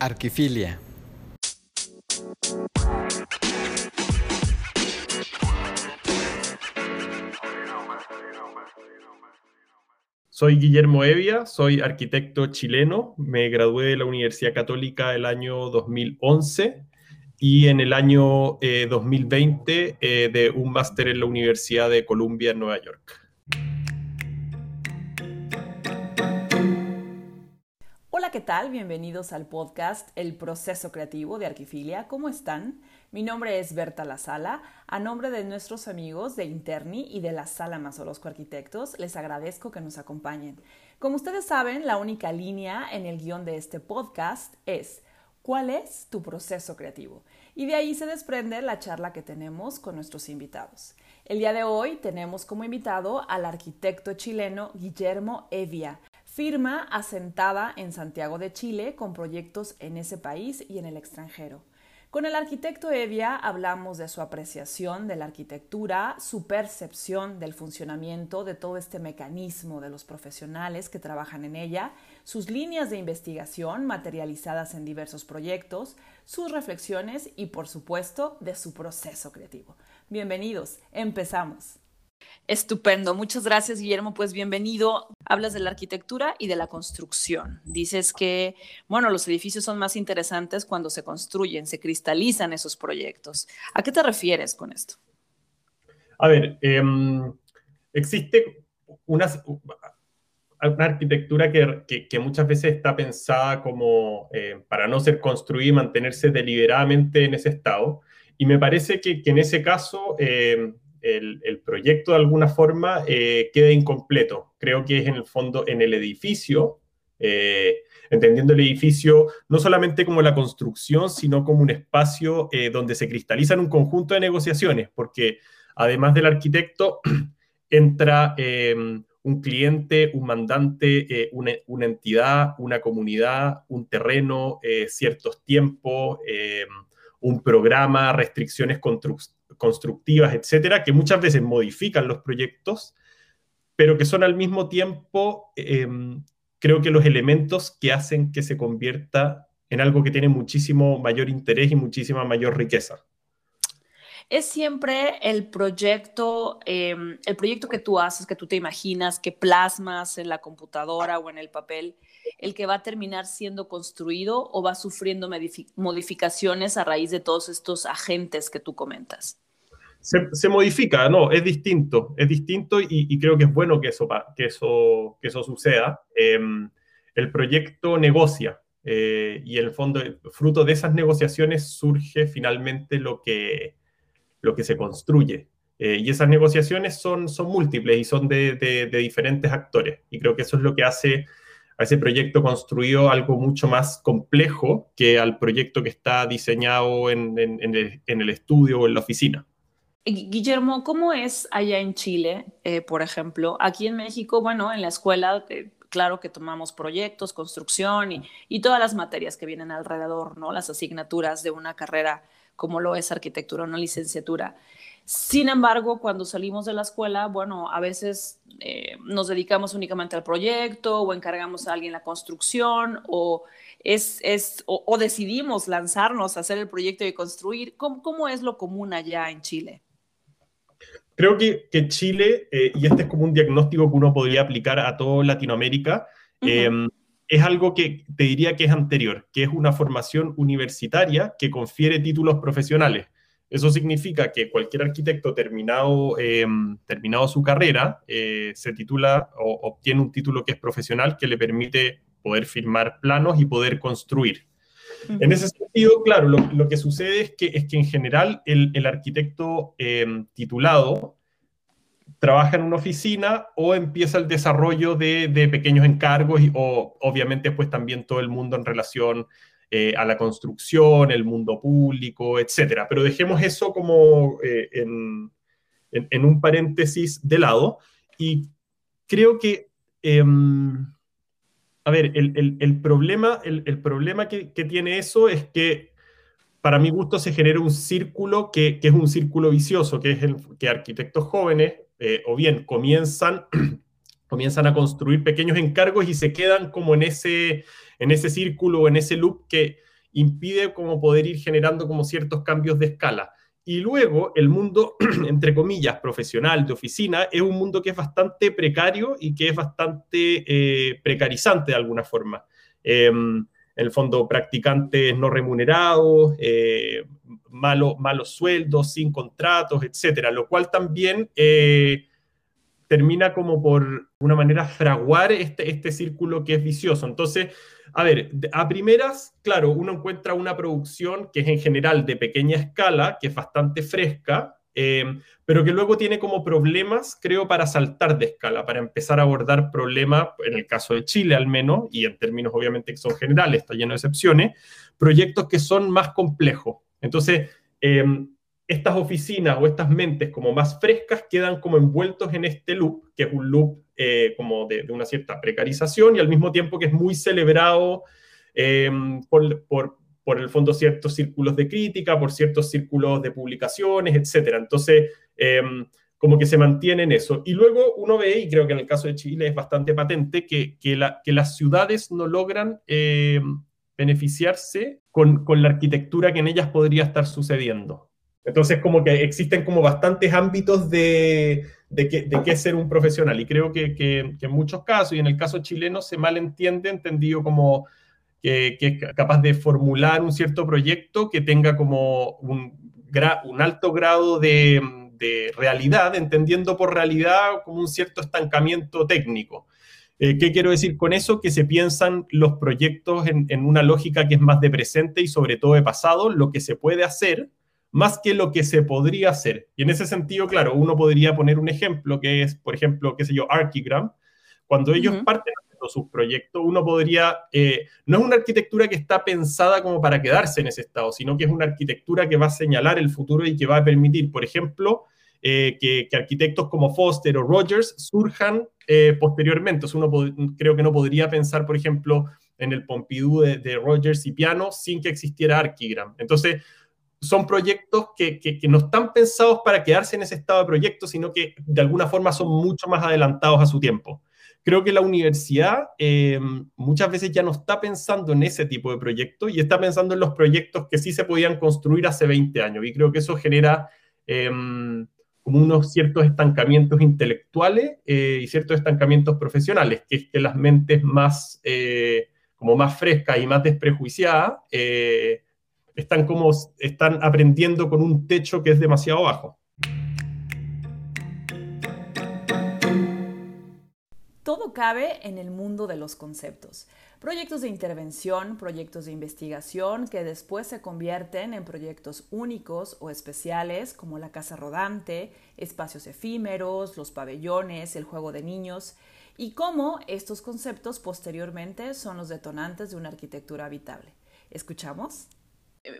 Arquifilia. Soy Guillermo Evia, soy arquitecto chileno, me gradué de la Universidad Católica el año 2011 y en el año 2020 eh, eh, de un máster en la Universidad de Columbia en Nueva York. Hola, ¿qué tal? Bienvenidos al podcast El Proceso Creativo de Arquifilia. ¿Cómo están? Mi nombre es Berta La Sala. A nombre de nuestros amigos de Interni y de la Sala Mazorosco Arquitectos, les agradezco que nos acompañen. Como ustedes saben, la única línea en el guion de este podcast es ¿cuál es tu proceso creativo? Y de ahí se desprende la charla que tenemos con nuestros invitados. El día de hoy tenemos como invitado al arquitecto chileno Guillermo Evia, firma asentada en Santiago de Chile con proyectos en ese país y en el extranjero. Con el arquitecto Evia hablamos de su apreciación de la arquitectura, su percepción del funcionamiento de todo este mecanismo de los profesionales que trabajan en ella, sus líneas de investigación materializadas en diversos proyectos, sus reflexiones y por supuesto de su proceso creativo. Bienvenidos, empezamos. Estupendo, muchas gracias Guillermo, pues bienvenido. Hablas de la arquitectura y de la construcción. Dices que, bueno, los edificios son más interesantes cuando se construyen, se cristalizan esos proyectos. ¿A qué te refieres con esto? A ver, em, existe una, una arquitectura que, muchas veces está pensada como eh, para no ser construida y mantenerse deliberadamente en ese estado. Y me parece que, en ese caso... Em, el, proyecto de alguna forma eh, queda incompleto. Creo que es en el fondo en el edificio, eh, entendiendo el edificio no solamente como la construcción, sino como un espacio eh, donde se cristalizan un conjunto de negociaciones, porque además del arquitecto entra em, un cliente, un mandante, una, entidad, una comunidad, un terreno, ciertos tiempos, em, un programa, restricciones constructivas, etcétera, que muchas veces modifican los proyectos, pero que son al mismo tiempo, em, creo que los elementos que hacen que se convierta en algo que tiene muchísimo mayor interés y muchísima mayor riqueza. Es siempre el proyecto, em, el proyecto que tú haces, que tú te imaginas, que plasmas en la computadora o en el papel, el que va a terminar siendo construido o va sufriendo modificaciones a raíz de todos estos agentes que tú comentas se, modifica, no, es distinto, es distinto y, creo que es bueno que eso, que eso, que eso suceda. Em, el proyecto negocia eh, y el fondo, fruto de esas negociaciones surge finalmente lo que, lo que se construye. Eh, y esas negociaciones son, son múltiples y son de, de, diferentes actores. Y creo que eso es lo que hace a ese proyecto construido algo mucho más complejo que al proyecto que está diseñado en, en, el, en el estudio o en la oficina. Guillermo, ¿cómo es allá en Chile, eh, por ejemplo? Aquí en México, bueno, en la escuela, eh, claro que tomamos proyectos, construcción y, todas las materias que vienen alrededor, ¿no? Las asignaturas de una carrera como lo es arquitectura, una licenciatura. Sin embargo, cuando salimos de la escuela, bueno, a veces eh, nos dedicamos únicamente al proyecto o encargamos a alguien la construcción o, decidimos lanzarnos a hacer el proyecto y construir. ¿Cómo, ¿Cómo, es lo común allá en Chile? Creo que, que Chile, eh, y este es como un diagnóstico que uno podría aplicar a toda Latinoamérica, em, es algo que te diría que es anterior, que es una formación universitaria que confiere títulos profesionales. Eso significa que cualquier arquitecto terminado, em, terminado su carrera eh, se titula o obtiene un título que es profesional que le permite poder firmar planos y poder construir. En ese sentido, claro, lo, que sucede es que, es que en general el, arquitecto em, titulado trabaja en una oficina o empieza el desarrollo de, pequeños encargos o obviamente pues también todo el mundo en relación eh, a la construcción, el mundo público, etcétera. Pero dejemos eso como eh, en, un paréntesis de lado y creo que... Em, a ver, el, problema, el, problema que, tiene eso es que para mi gusto se genera un círculo que, es un círculo vicioso, que es el que arquitectos jóvenes eh, o bien comienzan, comienzan a construir pequeños encargos y se quedan como en ese, en ese círculo en ese loop que, impide como poder ir generando como ciertos cambios de escala. Y luego el mundo, entre comillas, profesional, de oficina, es un mundo que es bastante precario y que es bastante eh, precarizante de alguna forma. Em, en el fondo, practicantes no remunerados, eh, malos sueldos, sin contratos, etcétera, lo cual también eh, termina como por una manera fraguar este, este círculo que es vicioso. Entonces, a ver, a primeras, claro, uno encuentra una producción que es en general de pequeña escala, que es bastante fresca, eh, pero que luego tiene como problemas, creo, para saltar de escala, para empezar a abordar problemas, en el caso de Chile al menos, y en términos obviamente que son generales, está lleno de excepciones, proyectos que son más complejos. Entonces, eh, estas oficinas o estas mentes como más frescas quedan como envueltos en este loop, que es un loop eh, como de, una cierta precarización y al mismo tiempo que es muy celebrado eh, por, por, el fondo ciertos círculos de crítica, por ciertos círculos de publicaciones, etc. Entonces, eh, como que se mantiene en eso. Y luego uno ve, y creo que en el caso de Chile es bastante patente, que, que, la, que las ciudades no logran beneficiarse con, con la arquitectura que en ellas podría estar sucediendo. Entonces, como que existen como bastantes ámbitos de, de, qué, de ser un profesional. Y creo que, que, en muchos casos, y en el caso chileno, se malentiende, entendido como que, es capaz de formular un cierto proyecto que tenga como un, un alto grado de, de, realidad, entendiendo por realidad como un cierto estancamiento técnico. Eh, ¿Qué quiero decir con eso? Que se piensan los proyectos en, en una lógica que es más de presente y sobre todo de pasado, lo que se puede hacer más que lo que se podría hacer. Y en ese sentido, claro, uno podría poner un ejemplo que es, por ejemplo, qué sé yo, Archigram. Cuando ellos parten de sus proyectos, uno podría, eh, no es una arquitectura que está pensada como para quedarse en ese estado, sino que es una arquitectura que va a señalar el futuro y que va a permitir, por ejemplo, eh, que, arquitectos como Foster o Rogers surjan eh, posteriormente. uno creo que no podría pensar, por ejemplo, en el Pompidou de, Rogers y Piano sin que existiera Archigram. Entonces, son proyectos que, no están pensados para quedarse en ese estado de proyecto, sino que de alguna forma son mucho más adelantados a su tiempo. Creo que la universidad eh, muchas veces ya no está pensando en ese tipo de proyectos y está pensando en los proyectos que sí se podían construir hace 20 años. Y creo que eso genera eh, como unos ciertos estancamientos intelectuales eh, y ciertos estancamientos profesionales, que es que las mentes más, como más frescas y más desprejuiciadas, están como están aprendiendo con un techo que es demasiado bajo. Cabe en el mundo de los conceptos. Proyectos de intervención, proyectos de investigación que después se convierten en proyectos únicos o especiales como la casa rodante, espacios efímeros, los pabellones, el juego de niños, y cómo estos conceptos posteriormente son los detonantes de una arquitectura habitable. ¿Escuchamos?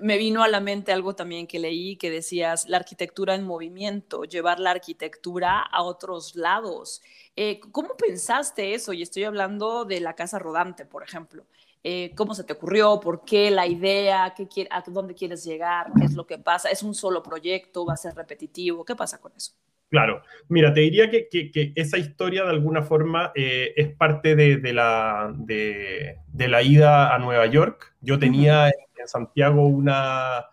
Me vino a la mente algo también que leí que decías la arquitectura en movimiento, llevar la arquitectura a otros lados. Eh, ¿Cómo pensaste eso? Y estoy hablando de la casa rodante, por ejemplo. Eh, ¿Cómo se te ocurrió? ¿Por qué la idea? ¿Qué, ¿A dónde quieres llegar? ¿Qué es lo que pasa? ¿Es un solo proyecto? ¿Va a ser repetitivo? ¿Qué pasa con eso? Claro, mira, te diría que, que, esa historia de alguna forma eh, es parte de, de la, de, de, la ida a Nueva York. Yo tenía en Santiago una,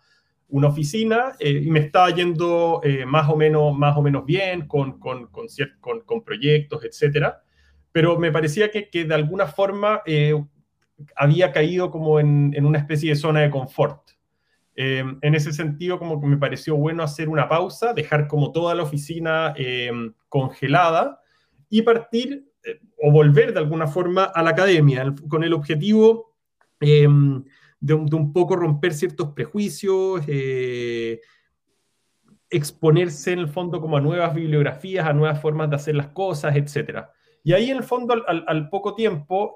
una oficina eh, y me estaba yendo eh, más, o menos, más o menos bien con, con, con, con proyectos, etcétera. Pero me parecía que, que de alguna forma había caído como en, en, una especie de zona de confort. Em, en ese sentido, como que me pareció bueno hacer una pausa, dejar como toda la oficina em, congelada y partir eh, o volver de alguna forma a la academia, con el objetivo em, de, un poco romper ciertos prejuicios, eh, exponerse en el fondo como a nuevas bibliografías, a nuevas formas de hacer las cosas, etc. Y ahí en el fondo, al, al poco tiempo,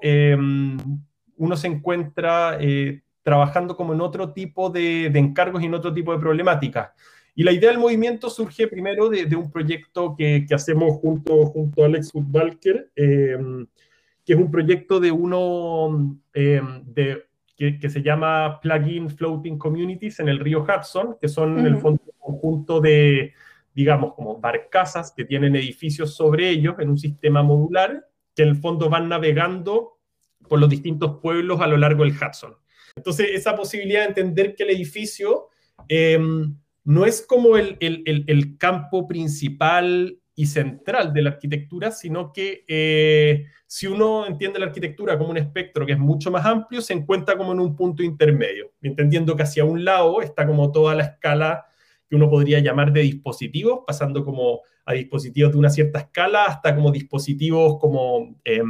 uno se encuentra eh, trabajando como en otro tipo de, encargos y en otro tipo de problemáticas. Y la idea del movimiento surge primero de, un proyecto que, hacemos junto, junto a Alex Woodbalker, em, que es un proyecto de uno em, de, que, se llama Plugin Floating Communities en el río Hudson, que son en el fondo un conjunto de, digamos, como barcazas que tienen edificios sobre ellos en un sistema modular, que en el fondo van navegando por los distintos pueblos a lo largo del Hudson. Entonces, esa posibilidad de entender que el edificio em, no es como el, el, campo principal y central de la arquitectura, sino que eh, si uno entiende la arquitectura como un espectro que es mucho más amplio, se encuentra como en un punto intermedio, entendiendo que hacia un lado está como toda la escala que uno podría llamar de dispositivos, pasando como a dispositivos de una cierta escala hasta como dispositivos como, eh,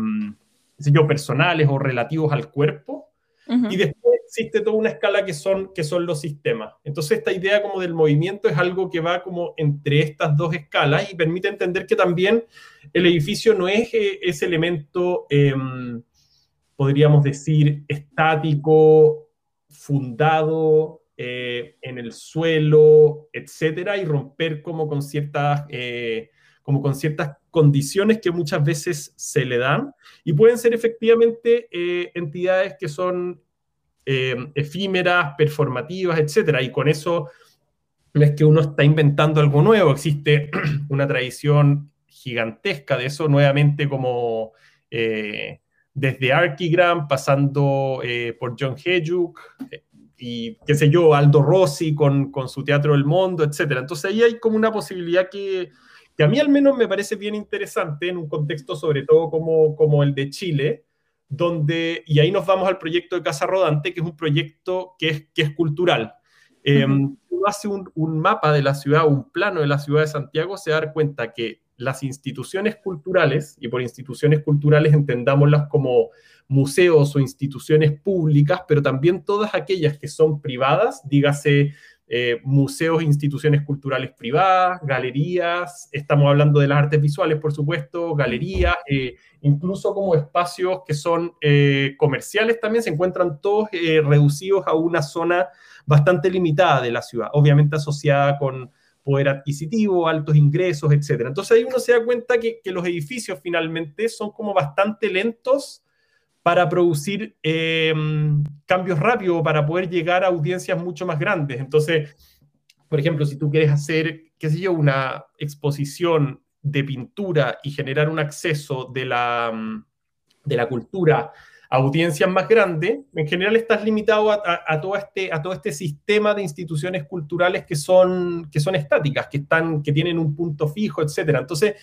personales o relativos al cuerpo. Y después existe toda una escala que son, que son los sistemas. Entonces esta idea como del movimiento es algo que va como entre estas dos escalas y permite entender que también el edificio no es eh, ese elemento, em, podríamos decir, estático, fundado eh, en el suelo, etcétera, y romper como con ciertas... Eh, como con ciertas condiciones que muchas veces se le dan y pueden ser efectivamente entidades que son eh, efímeras, performativas, etcétera. Y con eso no es que uno está inventando algo nuevo, existe una tradición gigantesca de eso, nuevamente como eh, desde Archigram, pasando eh, por John Hejuk, y qué sé yo, Aldo Rossi con, con, su Teatro del Mundo, etcétera. Entonces ahí hay como una posibilidad que, que, a mí al menos me parece bien interesante en un contexto sobre todo como, como el de Chile, donde, y ahí nos vamos al proyecto de Casa Rodante, que es un proyecto que es, que es cultural. Eh, uno hace un, un, mapa de la ciudad, un plano de la ciudad de Santiago, se da cuenta que las instituciones culturales, y por instituciones culturales entendámoslas como museos o instituciones públicas, pero también todas aquellas que son privadas, dígase eh, museos instituciones culturales privadas, galerías, estamos hablando de las artes visuales, por supuesto, galerías, eh, incluso como espacios que son eh, comerciales también, se encuentran todos reducidos a una zona bastante limitada de la ciudad, obviamente asociada con poder adquisitivo, altos ingresos, etc. Entonces ahí uno se da cuenta que los edificios finalmente son como bastante lentos para producir eh, cambios rápidos, para poder llegar a audiencias mucho más grandes. Entonces, por ejemplo, si tú quieres hacer, qué sé yo, una exposición de pintura y generar un acceso de la, de la cultura a audiencias más grandes, en general estás limitado a, todo este, a todo este sistema de instituciones culturales que son, que son estáticas, que, están, que tienen un punto fijo, etc. Entonces,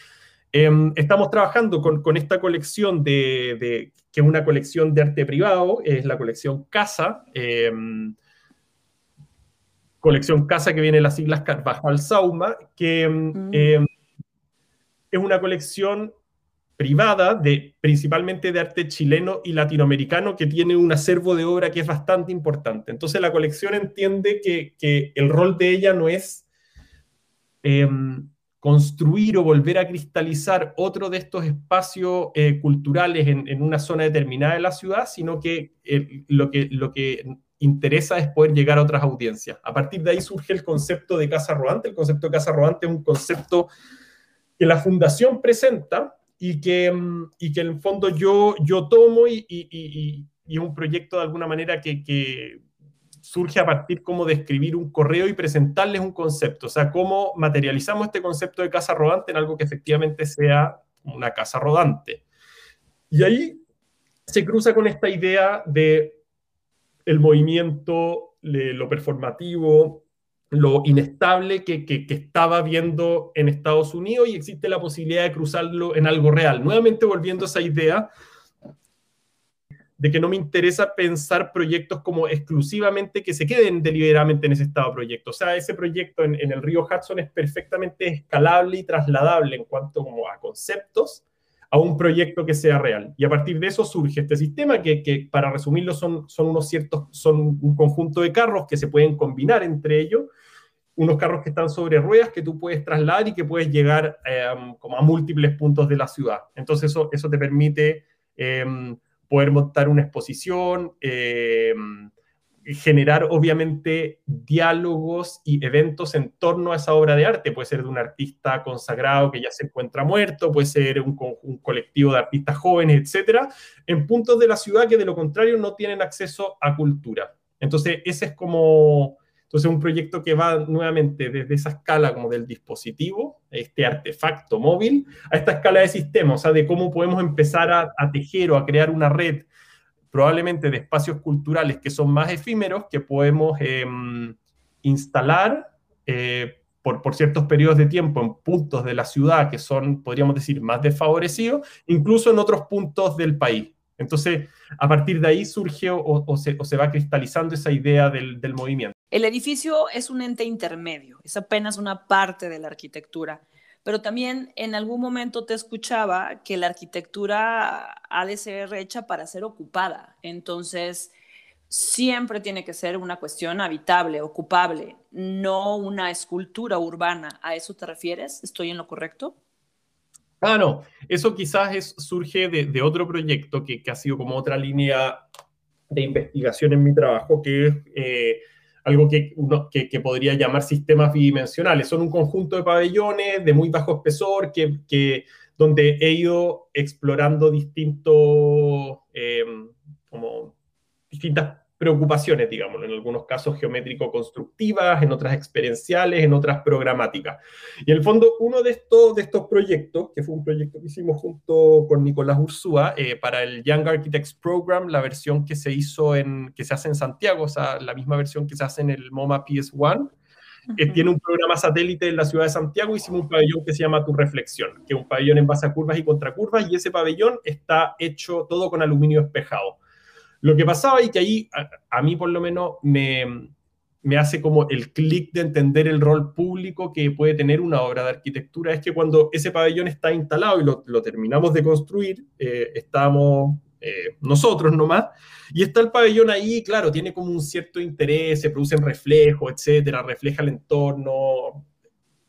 Em, estamos trabajando con, esta colección de, que es una colección de arte privado, es la colección Casa, em, colección Casa que viene en las siglas Carvajal Sauma, que em, mm. es una colección privada de principalmente de arte chileno y latinoamericano que tiene un acervo de obra que es bastante importante. Entonces la colección entiende que, que el rol de ella no es construir o volver a cristalizar otro de estos espacios eh, culturales en, una zona determinada de la ciudad, sino que, lo que lo que interesa es poder llegar a otras audiencias. A partir de ahí surge el concepto de casa rodante. El concepto de casa rodante es un concepto que la fundación presenta y que, mm, y que en el fondo yo, yo tomo y, y, y, un proyecto de alguna manera que surge a partir como de escribir un correo y presentarles un concepto, o sea, cómo materializamos este concepto de casa rodante en algo que efectivamente sea una casa rodante. Y ahí se cruza con esta idea de el movimiento, lo performativo, lo inestable que, que, estaba viendo en Estados Unidos y existe la posibilidad de cruzarlo en algo real. Nuevamente volviendo a esa idea de que no me interesa pensar proyectos como exclusivamente que se queden deliberadamente en ese estado de proyecto. O sea, ese proyecto en, el río Hudson es perfectamente escalable y trasladable en cuanto como a conceptos a un proyecto que sea real. Y a partir de eso surge este sistema que, que para resumirlo son, son unos ciertos, son un conjunto de carros que se pueden combinar entre ellos, unos carros que están sobre ruedas que tú puedes trasladar y que puedes llegar eh, como a múltiples puntos de la ciudad. Entonces eso, eso te permite... Eh, poder montar una exposición, eh, generar obviamente diálogos y eventos en torno a esa obra de arte. Puede ser de un artista consagrado que ya se encuentra muerto, puede ser un, un colectivo de artistas jóvenes, etcétera, en puntos de la ciudad que de lo contrario no tienen acceso a cultura. Entonces, ese es como entonces, un proyecto que va nuevamente desde esa escala como del dispositivo, este artefacto móvil, a esta escala de sistema, o sea, de cómo podemos empezar a, tejer o a crear una red probablemente de espacios culturales que son más efímeros, que podemos em, instalar eh, por, ciertos periodos de tiempo en puntos de la ciudad que son, podríamos decir, más desfavorecidos, incluso en otros puntos del país. Entonces, a partir de ahí surge o, se, va cristalizando esa idea del movimiento. El edificio es un ente intermedio, es apenas una parte de la arquitectura pero también en algún momento te escuchaba que la arquitectura ha de ser hecha para ser ocupada. Entonces, siempre tiene que ser una cuestión habitable, ocupable, no una escultura urbana. ¿A eso te refieres? ¿Estoy en lo correcto? Ah, no, eso quizás surge de, otro proyecto que, que, ha sido como otra línea de investigación en mi trabajo, que es eh, algo que, uno, que, podría llamar sistemas bidimensionales. Son un conjunto de pabellones de muy bajo espesor que, que donde he ido explorando distintos, eh, como distintas preocupaciones, digamos, en algunos casos geométrico-constructivas, en otras experienciales, en otras programáticas. Y en el fondo, uno de estos, de estos proyectos, que fue un proyecto que hicimos junto con Nicolás Ursúa, eh, para el Young Architects Program, la versión que se hizo en, que se hace en Santiago, o sea, la misma versión que se hace en el MoMA PS1, que tiene un programa satélite en la ciudad de Santiago, hicimos un pabellón que se llama Tu Reflexión, que es un pabellón en base a curvas y contracurvas, y ese pabellón está hecho todo con aluminio espejado. Lo que pasaba y que ahí a, mí por lo menos me, me hace como el clic de entender el rol público que puede tener una obra de arquitectura es que cuando ese pabellón está instalado y lo, terminamos de construir, eh, estamos eh, nosotros nomás, y está el pabellón ahí, claro, tiene como un cierto interés, se producen reflejos, etcétera, refleja el entorno,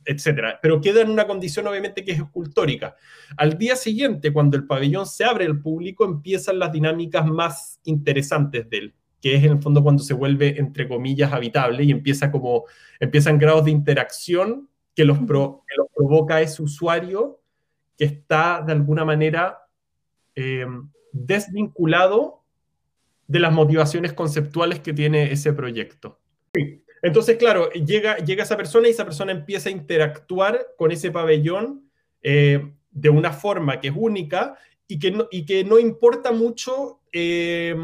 etcétera. Pero queda en una condición obviamente que es escultórica. Al día siguiente, cuando el pabellón se abre al público, empiezan las dinámicas más interesantes de él, que es en el fondo cuando se vuelve, entre comillas, habitable y empieza como, empiezan grados de interacción que los, que los provoca ese usuario que está de alguna manera eh, desvinculado de las motivaciones conceptuales que tiene ese proyecto. Entonces, claro, llega, llega esa persona y esa persona empieza a interactuar con ese pabellón eh, de una forma que es única y que no, y que no importa mucho eh,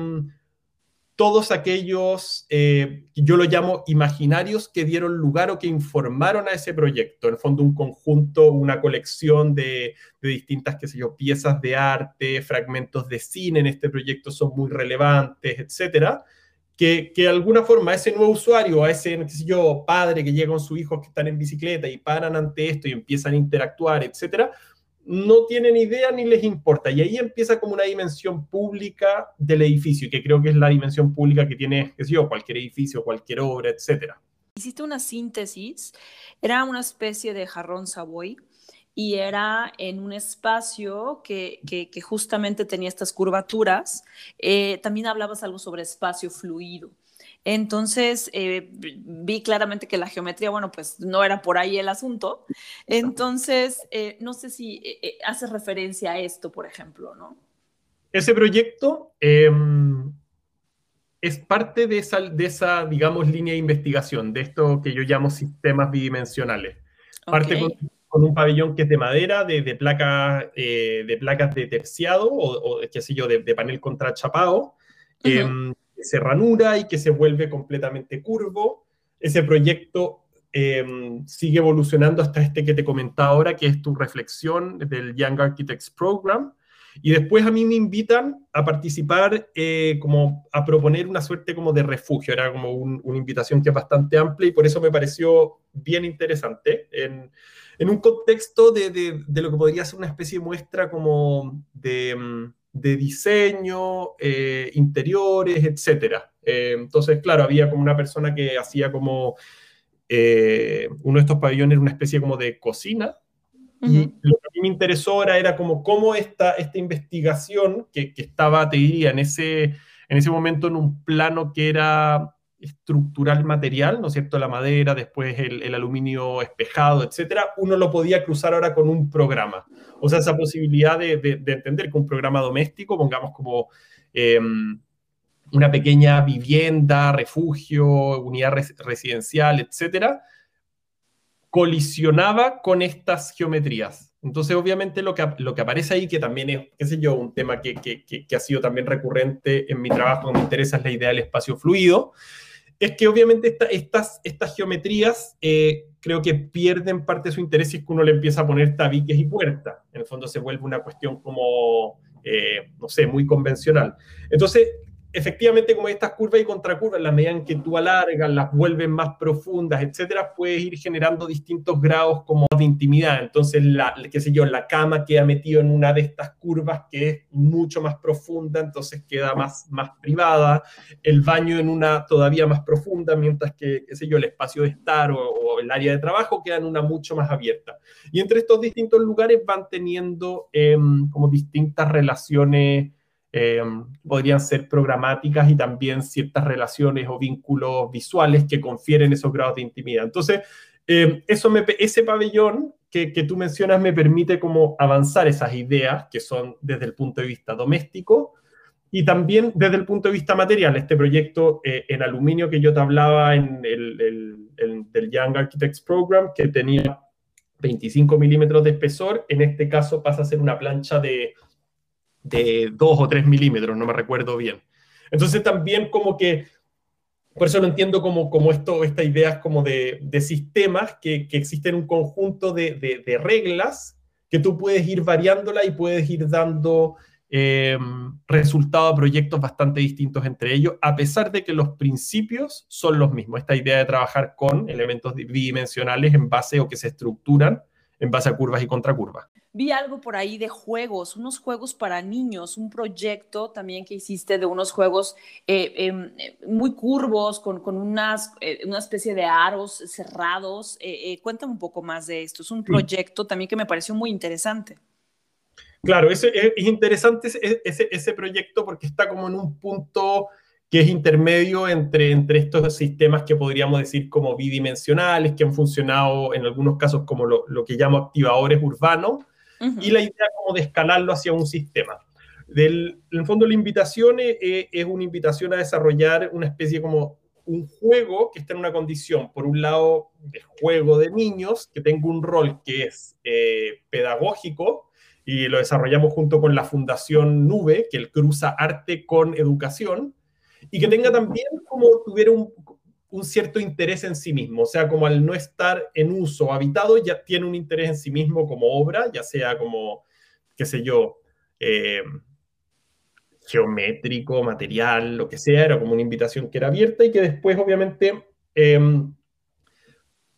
todos aquellos, eh, yo lo llamo imaginarios, que dieron lugar o que informaron a ese proyecto. En el fondo, un conjunto, una colección de, de, distintas, qué sé yo, piezas de arte, fragmentos de cine en este proyecto son muy relevantes, etcétera que, que, de alguna forma ese nuevo usuario, a ese, qué sé yo, padre que llega con sus hijos que están en bicicleta y paran ante esto y empiezan a interactuar, etcétera, no tienen idea ni les importa. Y ahí empieza como una dimensión pública del edificio, que creo que es la dimensión pública que tiene, qué sé yo, cualquier edificio, cualquier obra, etcétera. Hiciste una síntesis, era una especie de jarrón Savoy y era en un espacio que, que, justamente tenía estas curvaturas. Eh, también hablabas algo sobre espacio fluido. Entonces, eh, vi claramente que la geometría, bueno, pues no era por ahí el asunto. Entonces, eh, no sé si hace referencia a esto, por ejemplo, ¿no? Ese proyecto em, es parte de esa, de esa, digamos, línea de investigación, de esto que yo llamo sistemas bidimensionales. Parte con un pabellón que es de madera, de, de, placas, eh, de placas de terciado o, o qué sé yo, de, de panel contrachapado, uh -huh. eh, que se ranura y que se vuelve completamente curvo. Ese proyecto eh, sigue evolucionando hasta este que te comentaba ahora, que es tu reflexión del Young Architects Program. Y después a mí me invitan a participar, eh, como a proponer una suerte como de refugio. Era como un, una invitación que es bastante amplia y por eso me pareció bien interesante. En, en un contexto de, de, de, lo que podría ser una especie de muestra como de, mm, de diseño, eh, interiores, etc. Eh, entonces, claro, había como una persona que hacía como eh, uno de estos pabellones una especie como de cocina. Uh -huh. Y lo que a mí me interesó ahora era como cómo esta, esta investigación que, que estaba, te diría, en ese, en ese momento en un plano que era estructural material, ¿no es cierto? La madera, después el, aluminio espejado, etcétera, uno lo podía cruzar ahora con un programa. O sea, esa posibilidad de, de, de entender que un programa doméstico, pongamos como eh, una pequeña vivienda, refugio, unidad res, residencial, etcétera, colisionaba con estas geometrías. Entonces, obviamente, lo que, lo que aparece ahí, que también es, qué sé yo, un tema que, que, que ha sido también recurrente en mi trabajo, me interesa, es la idea del espacio fluido, es que obviamente estas, estas geometrías eh, creo que pierden parte de su interés si es que uno le empieza a poner tabiques y puertas. En el fondo se vuelve una cuestión como, eh, no sé, muy convencional. Entonces, efectivamente, como estas curvas y contracurvas, en la medida en que tú alargas, las vuelves más profundas, etcétera, puedes ir generando distintos grados como de intimidad. Entonces, la, qué sé yo, la cama queda metido en una de estas curvas que es mucho más profunda, entonces queda más, más privada. El baño en una todavía más profunda, mientras que, qué sé yo, el espacio de estar o, el área de trabajo queda en una mucho más abierta. Y entre estos distintos lugares van teniendo em, como distintas relaciones eh, podrían ser programáticas y también ciertas relaciones o vínculos visuales que confieren esos grados de intimidad. Entonces, eh, eso me, ese pabellón que, que, tú mencionas me permite como avanzar esas ideas que son desde el punto de vista doméstico y también desde el punto de vista material. Este proyecto eh, en aluminio que yo te hablaba en el, el, del Young Architects Program, que tenía 25 milímetros de espesor, en este caso pasa a ser una plancha de de 2 o 3 milímetros, no me recuerdo bien. Entonces también como que, por eso lo entiendo como, como esto, esta idea como de, de sistemas que, que, existen un conjunto de, de, reglas que tú puedes ir variándola y puedes ir dando eh, resultado a proyectos bastante distintos entre ellos, a pesar de que los principios son los mismos. Esta idea de trabajar con elementos bidimensionales en base o que se estructuran en base a curvas y contracurvas vi algo por ahí de juegos, unos juegos para niños, un proyecto también que hiciste de unos juegos eh, em, eh, muy curvos, con, con unas, eh, una especie de aros cerrados. cuéntame un poco más de esto. Es un proyecto también que me pareció muy interesante. Claro, es, es interesante ese, ese, proyecto porque está como en un punto que es intermedio entre, entre estos sistemas que podríamos decir como bidimensionales, que han funcionado en algunos casos como lo, lo que llamo activadores urbanos, y la idea como de escalarlo hacia un sistema. Del, en el fondo la invitación es, es, una invitación a desarrollar una especie como un juego que está en una condición, por un lado, de juego de niños, que tenga un rol que es eh, pedagógico, y lo desarrollamos junto con la Fundación Nube, que cruza arte con educación, y que tenga también como tuviera un, cierto interés en sí mismo, o sea, como al no estar en uso habitado, ya tiene un interés en sí mismo como obra, ya sea como, qué sé yo, eh, geométrico, material, lo que sea, era como una invitación que era abierta y que después, obviamente, em,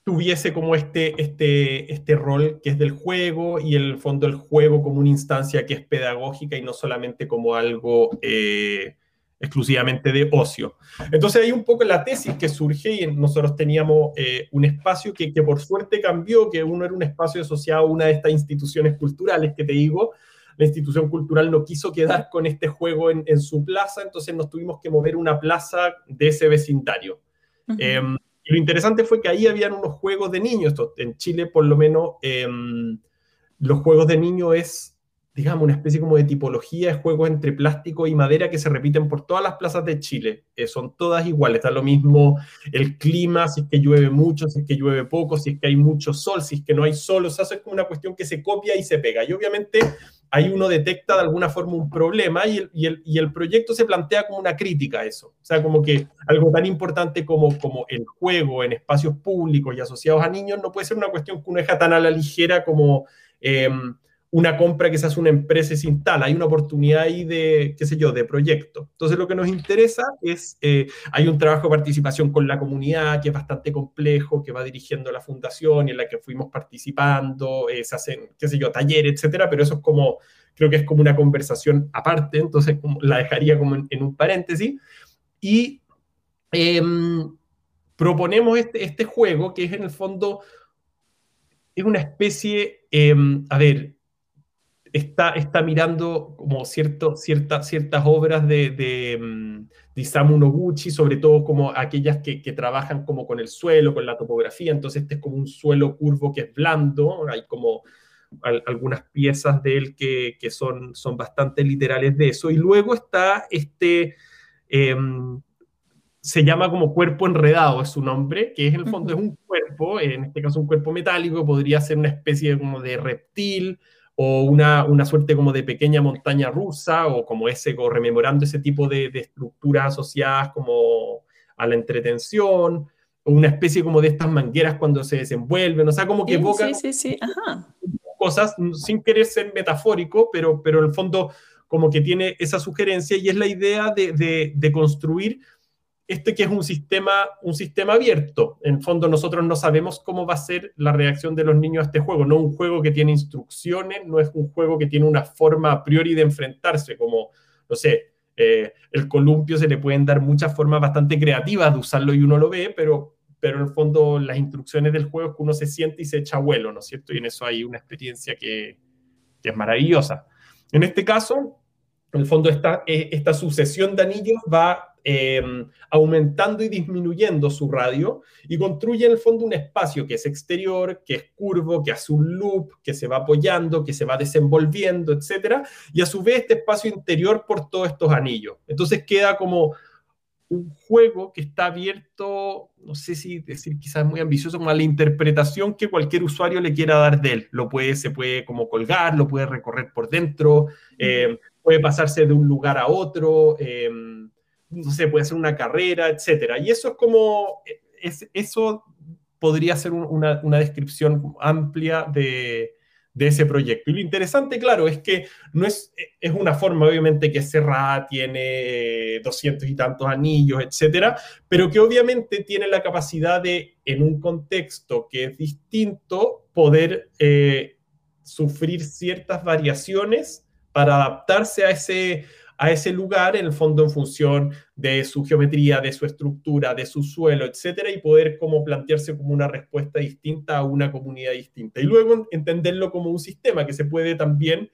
tuviese como este, este, este rol que es del juego y el fondo el juego como una instancia que es pedagógica y no solamente como algo... Eh, exclusivamente de ocio. Entonces hay un poco la tesis que surge y nosotros teníamos eh, un espacio que, que, por suerte cambió, que uno era un espacio asociado a una de estas instituciones culturales que te digo. La institución cultural no quiso quedar con este juego en, en su plaza, entonces nos tuvimos que mover una plaza de ese vecindario. eh, y lo interesante fue que ahí habían unos juegos de niños. En Chile, por lo menos, eh, los juegos de niños es digamos, una especie como de tipología de juegos entre plástico y madera que se repiten por todas las plazas de Chile. Eh, son todas iguales, está lo mismo el clima, si es que llueve mucho, si es que llueve poco, si es que hay mucho sol, si es que no hay sol, o sea, eso es como una cuestión que se copia y se pega. Y obviamente ahí uno detecta de alguna forma un problema y el, y el, y el proyecto se plantea como una crítica a eso. O sea, como que algo tan importante como, como el juego en espacios públicos y asociados a niños no puede ser una cuestión que uno deja tan a la ligera como... Eh, una compra que se hace una empresa y se instala, hay una oportunidad ahí de, qué sé yo, de proyecto. Entonces lo que nos interesa es, eh, hay un trabajo de participación con la comunidad que es bastante complejo, que va dirigiendo la fundación y en la que fuimos participando, eh, se hacen, qué sé yo, talleres, etcétera, pero eso es como, creo que es como una conversación aparte, entonces la dejaría como en, un paréntesis. Y em, proponemos este, este juego que es en el fondo, es una especie, em, a ver, está, está mirando como cierto, cierta, ciertas obras de, de, mm, de, Isamu Noguchi, sobre todo como aquellas que, que, trabajan como con el suelo, con la topografía, entonces este es como un suelo curvo que es blando, hay como al, algunas piezas de él que, que, son, son bastante literales de eso, y luego está este... Eh, se llama como cuerpo enredado, es su nombre, que es en el fondo es un cuerpo, en este caso un cuerpo metálico, podría ser una especie como de reptil o una, una suerte como de pequeña montaña rusa o como ese, o rememorando ese tipo de, de estructuras asociadas como a la entretención, o una especie como de estas mangueras cuando se desenvuelven, o sea, como que evoca sí, sí, sí. Ajá. cosas sin querer ser metafórico, pero, pero en el fondo como que tiene esa sugerencia y es la idea de, de, de construir este que es un sistema, un sistema abierto. En fondo nosotros no sabemos cómo va a ser la reacción de los niños a este juego. No un juego que tiene instrucciones, no es un juego que tiene una forma a priori de enfrentarse, como, no sé, eh, el columpio se le pueden dar muchas formas bastante creativas de usarlo y uno lo ve, pero, pero en el fondo las instrucciones del juego es que uno se siente y se echa vuelo, ¿no es cierto? Y en eso hay una experiencia que, que es maravillosa. En este caso, en el fondo esta, eh, esta sucesión de anillos va eh, aumentando y disminuyendo su radio y construye en el fondo un espacio que es exterior, que es curvo, que hace un loop, que se va apoyando, que se va desenvolviendo, etc. Y a su vez este espacio interior por todos estos anillos. Entonces queda como un juego que está abierto, no sé si decir quizás muy ambicioso, como a la interpretación que cualquier usuario le quiera dar de él. Lo puede, se puede como colgar, lo puede recorrer por dentro, eh, puede pasarse de un lugar a otro. Eh, no sé, puede ser una carrera, etcétera. Y eso es como, es, eso podría ser una, una, descripción amplia de, de, ese proyecto. Y lo interesante, claro, es que no es, es una forma, obviamente, que es cerrada, tiene doscientos y tantos anillos, etcétera, pero que obviamente tiene la capacidad de, en un contexto que es distinto, poder eh, sufrir ciertas variaciones para adaptarse a ese a ese lugar, en el fondo en función de su geometría, de su estructura, de su suelo, etcétera, y poder como plantearse como una respuesta distinta a una comunidad distinta. Y luego entenderlo como un sistema que se puede también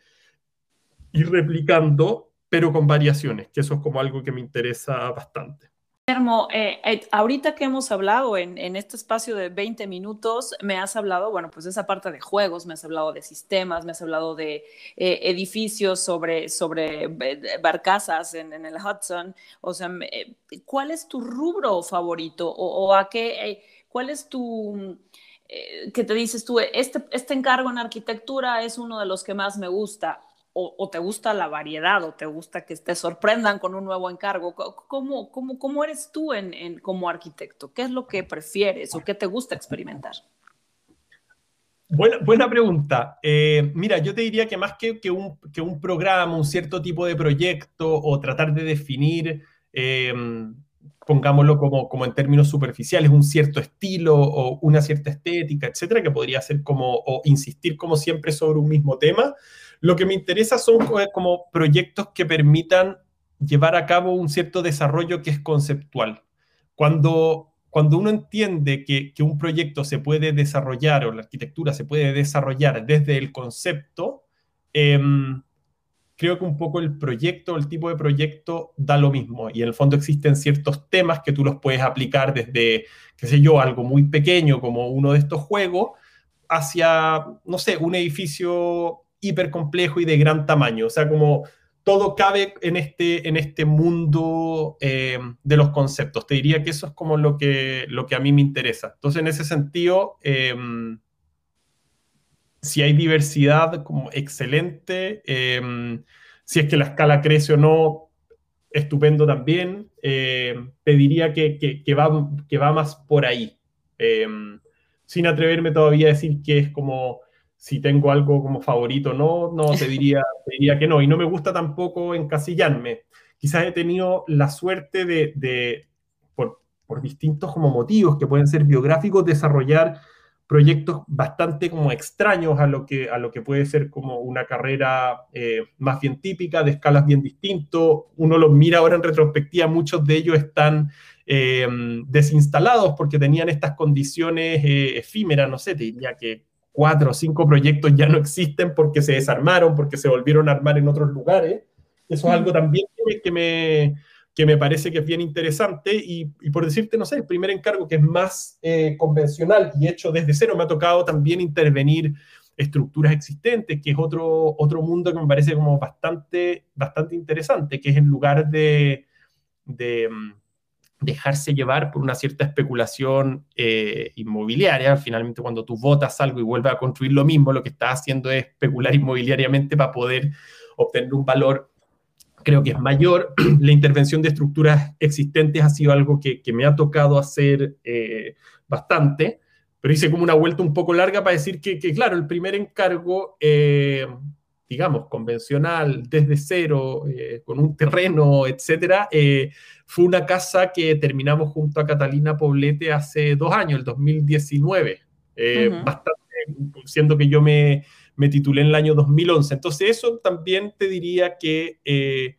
ir replicando, pero con variaciones, que eso es como algo que me interesa bastante. Guillermo, eh, eh, ahorita que hemos hablado en, este espacio de 20 minutos, me has hablado, bueno, pues de esa parte de juegos, me has hablado de sistemas, me has hablado de eh, edificios sobre, barcazas en, en, el Hudson. O sea, ¿cuál es tu rubro favorito? ¿O, o a qué, cuál es tu, que te dices tú, este, este encargo en arquitectura es uno de los que más me gusta? O, te gusta la variedad o te gusta que te sorprendan con un nuevo encargo. ¿Cómo, cómo, cómo eres tú en, como arquitecto? ¿Qué es lo que prefieres o qué te gusta experimentar? Buena, buena pregunta. Eh, mira, yo te diría que más que, que, un, que, un, programa, un cierto tipo de proyecto o tratar de definir, eh, pongámoslo como, como en términos superficiales, un cierto estilo o una cierta estética, etcétera, que podría ser como, o insistir como siempre sobre un mismo tema, lo que me interesa son como proyectos que permitan llevar a cabo un cierto desarrollo que es conceptual. Cuando, cuando uno entiende que, que un proyecto se puede desarrollar o la arquitectura se puede desarrollar desde el concepto, eh, creo que un poco el proyecto, el tipo de proyecto da lo mismo. Y en el fondo existen ciertos temas que tú los puedes aplicar desde, qué sé yo, algo muy pequeño como uno de estos juegos, hacia, no sé, un edificio hiper complejo y de gran tamaño. O sea, como todo cabe en este, en este mundo eh, de los conceptos. Te diría que eso es como lo que, lo que a mí me interesa. Entonces, en ese sentido, eh, si hay diversidad, como excelente. Eh, si es que la escala crece o no, estupendo también. pediría que, que, que, va, que va más por ahí. sin atreverme todavía a decir que es como si tengo algo como favorito no, no, te diría, te diría que no. Y no me gusta tampoco encasillarme. Quizás he tenido la suerte de, de por, por, distintos como motivos que pueden ser biográficos, desarrollar proyectos bastante como extraños a lo que, a lo que puede ser como una carrera eh, más bien típica, de escalas bien distintos. Uno los mira ahora en retrospectiva, muchos de ellos están eh, desinstalados porque tenían estas condiciones eh, efímeras, no sé, te diría que cuatro o cinco proyectos ya no existen porque se desarmaron, porque se volvieron a armar en otros lugares. Eso es algo también que me, que me parece que es bien interesante y, y por decirte, no sé, el primer encargo que es más eh, convencional y hecho desde cero, me ha tocado también intervenir estructuras existentes, que es otro, otro mundo que me parece como bastante, bastante interesante, que es en lugar de, de dejarse llevar por una cierta especulación eh, inmobiliaria. Finalmente, cuando tú votas algo y vuelves a construir lo mismo, lo que estás haciendo es especular inmobiliariamente para poder obtener un valor, creo que es mayor. La intervención de estructuras existentes ha sido algo que, me ha tocado hacer eh, bastante, pero hice como una vuelta un poco larga para decir que, claro, el primer encargo... Eh, digamos, convencional, desde cero, con un terreno, etcétera, fue una casa que terminamos junto a Catalina Poblete hace dos años, el 2019, eh, bastante, siendo que yo me, me, titulé en el año 2011. Entonces eso también te diría que eh,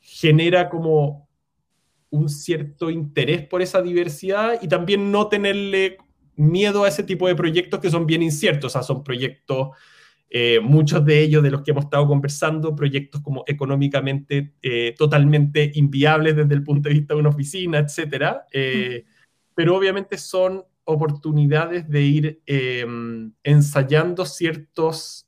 genera como un cierto interés por esa diversidad y también no tenerle miedo a ese tipo de proyectos que son bien inciertos, o sea, son proyectos eh, muchos de ellos de los que hemos estado conversando, proyectos como económicamente eh, totalmente inviables desde el punto de vista de una oficina, etcétera. Eh, pero obviamente son oportunidades de ir em, ensayando ciertos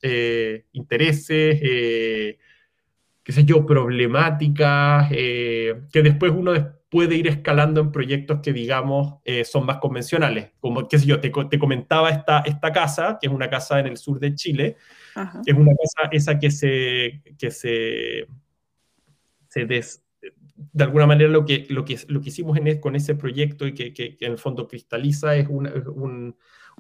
intereses, qué sé yo, problemáticas, que después uno puede ir escalando en proyectos que, digamos, son más convencionales. Como, qué sé yo, te, te, comentaba esta, esta casa, que es una casa en el sur de Chile, es una casa esa que se, que se, se des, de alguna manera lo que, lo que, lo que hicimos en, con ese proyecto y que, que, en el fondo cristaliza es una,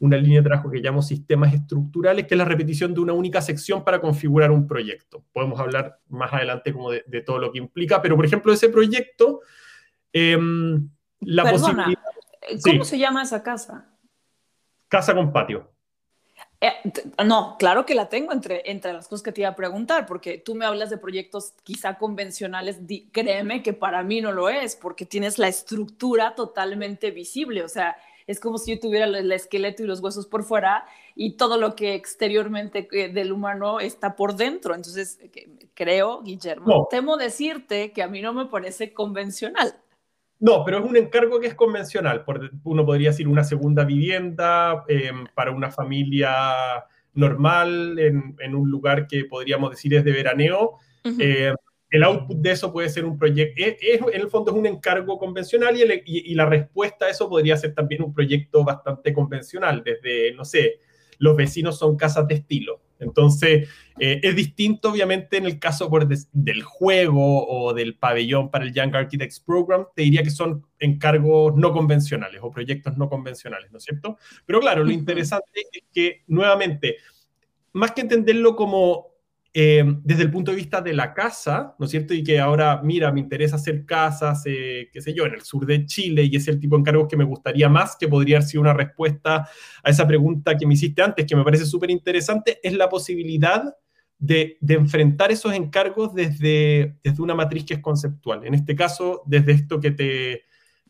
una línea de trabajo que llamamos sistemas estructurales, que es la repetición de una única sección para configurar un proyecto. Podemos hablar más adelante como de, todo lo que implica, pero por ejemplo ese proyecto, em, la posibilidad... ¿Cómo se llama esa casa? Casa con patio. Eh, no, claro que la tengo entre, entre las cosas que te iba a preguntar, porque tú me hablas de proyectos quizá convencionales, créeme que para mí no lo es, porque tienes la estructura totalmente visible, o sea, es como si yo tuviera el, esqueleto y los huesos por fuera y todo lo que exteriormente eh, del humano está por dentro. Entonces, creo, Guillermo, temo decirte que a mí no me parece convencional. No, pero es un encargo que es convencional. Uno podría decir una segunda vivienda em, para una familia normal en, un lugar que podríamos decir es de veraneo. Em, el output de eso puede ser un proyecto, en el fondo es un encargo convencional y, y, la respuesta a eso podría ser también un proyecto bastante convencional, desde, no sé, los vecinos son casas de estilo. Entonces, eh, es distinto, obviamente, en el caso del juego o del pabellón para el Young Architects Program, te diría que son encargos no convencionales o proyectos no convencionales, ¿no es cierto? Pero claro, lo interesante es que, nuevamente, más que entenderlo como eh, desde el punto de vista de la casa, ¿no es cierto? Y que ahora, mira, me interesa hacer casas, eh, qué sé yo, en el sur de Chile y es el tipo de encargos que me gustaría más, que podría haber sido una respuesta a esa pregunta que me hiciste antes, que me parece súper interesante, es la posibilidad de, enfrentar esos encargos desde, desde una matriz que es conceptual. En este caso, desde esto que te,